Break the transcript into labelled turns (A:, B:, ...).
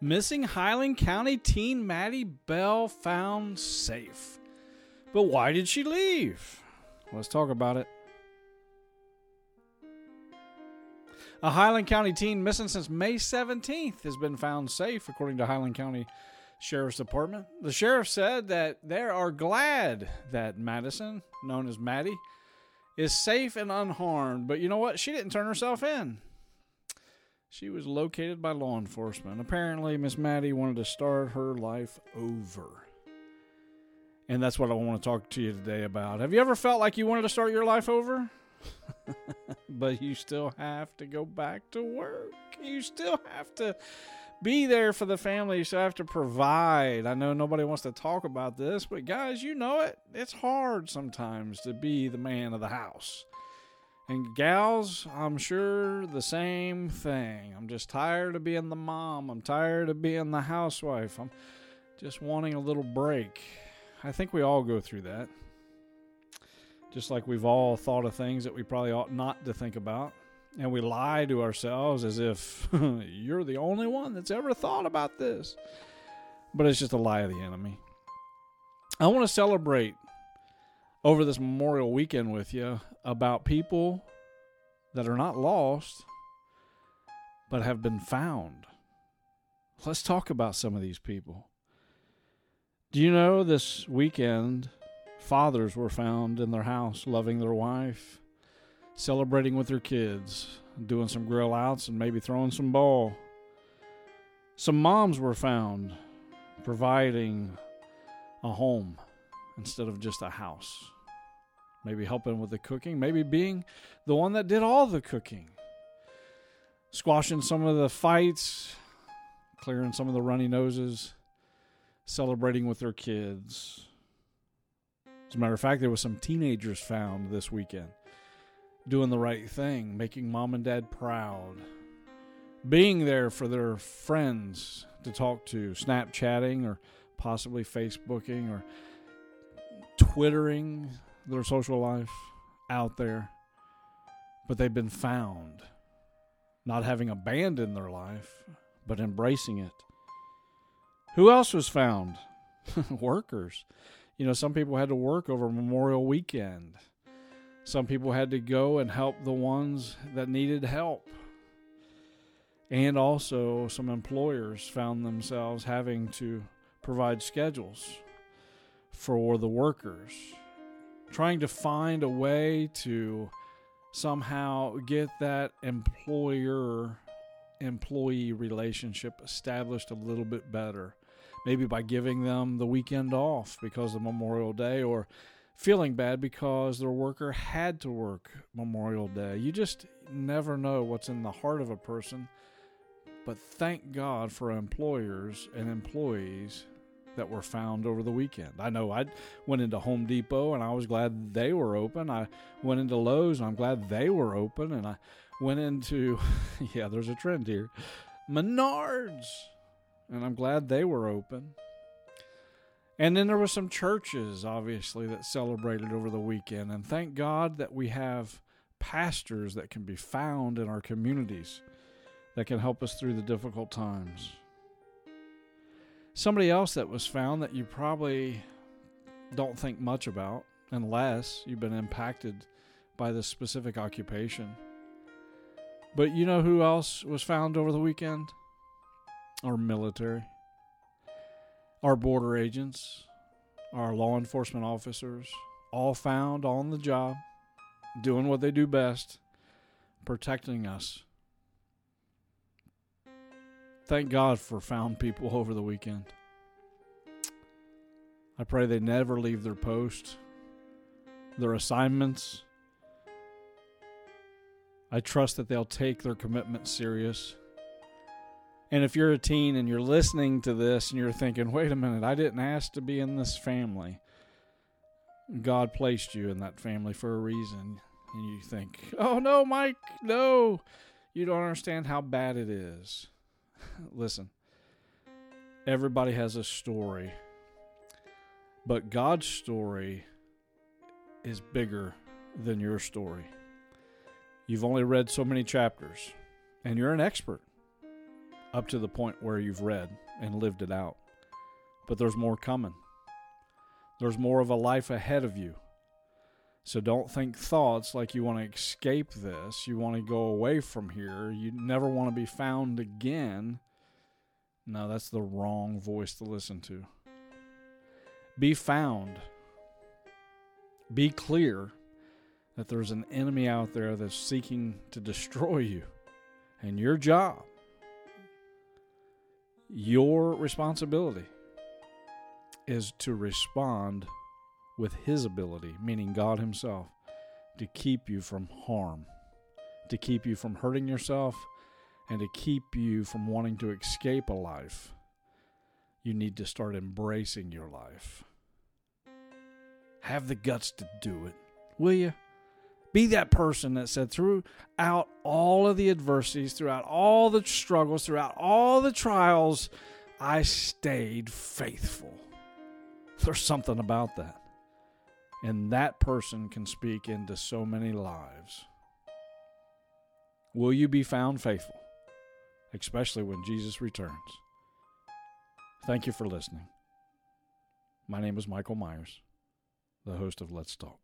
A: Missing Highland County teen Maddie Bell found safe. But why did she leave? Let's talk about it. A Highland County teen missing since May 17th has been found safe, according to Highland County Sheriff's Department. The sheriff said that they are glad that Madison, known as Maddie, is safe and unharmed. But you know what? She didn't turn herself in. She was located by law enforcement. Apparently, Miss Maddie wanted to start her life over. And that's what I want to talk to you today about. Have you ever felt like you wanted to start your life over? but you still have to go back to work. You still have to be there for the family. You still have to provide. I know nobody wants to talk about this, but guys, you know it. It's hard sometimes to be the man of the house. And gals, I'm sure the same thing. I'm just tired of being the mom. I'm tired of being the housewife. I'm just wanting a little break. I think we all go through that. Just like we've all thought of things that we probably ought not to think about. And we lie to ourselves as if you're the only one that's ever thought about this. But it's just a lie of the enemy. I want to celebrate over this Memorial weekend with you about people that are not lost but have been found. Let's talk about some of these people. Do you know this weekend fathers were found in their house loving their wife, celebrating with their kids, doing some grill outs and maybe throwing some ball? Some moms were found providing a home instead of just a house maybe helping with the cooking, maybe being the one that did all the cooking, squashing some of the fights, clearing some of the runny noses, celebrating with their kids. As a matter of fact, there was some teenagers found this weekend doing the right thing, making mom and dad proud, being there for their friends to talk to, Snapchatting or possibly Facebooking or Twittering, their social life out there, but they've been found, not having abandoned their life, but embracing it. Who else was found? Workers. You know, some people had to work over Memorial Weekend. Some people had to go and help the ones that needed help. And also, some employers found themselves having to provide schedules for the workers trying to find a way to somehow get that employer employee relationship established a little bit better. Maybe by giving them the weekend off because of Memorial Day or feeling bad because their worker had to work Memorial Day. You just never know what's in the heart of a person. But thank God for employers and employees that were found over the weekend. I know I went into Home Depot and I was glad they were open. I went into Lowe's and I'm glad they were open. And I went into, yeah, there's a trend here, Menards, and I'm glad they were open. And then there were some churches, obviously, that celebrated over the weekend. And thank God that we have pastors that can be found in our communities that can help us through the difficult times. Somebody else that was found that you probably don't think much about unless you've been impacted by this specific occupation. But you know who else was found over the weekend? Our military, our border agents, our law enforcement officers, all found on the job, doing what they do best, protecting us Thank God for found people over the weekend. I pray they never leave their post, their assignments. I trust that they'll take their commitment serious. And if you're a teen and you're listening to this and you're thinking, wait a minute, I didn't ask to be in this family, God placed you in that family for a reason. And you think, oh no, Mike, no, you don't understand how bad it is. listen, everybody has a story, but God's story is bigger than your story. You've only read so many chapters, and you're an expert. up to the point where you've read and lived it out. But there's more coming. There's more of a life ahead of you. So don't think thoughts like you want to escape this, you want to go away from here, you never want to be found again. No, that's the wrong voice to listen to. Be found. Be clear that there's an enemy out there that's seeking to destroy you. And your job, your responsibility, is to respond with His ability, meaning God Himself, to keep you from harm, to keep you from hurting yourself, and to keep you from wanting to escape a life. You need to start embracing your life. Have the guts to do it, will you? Be that person that said, throughout all of the adversities, throughout all the struggles, throughout all the trials, I stayed faithful. There's something about that. And that person can speak into so many lives. Will you be found faithful, especially when Jesus returns? Thank you for listening. My name is Michael Myers, the host of Let's Talk.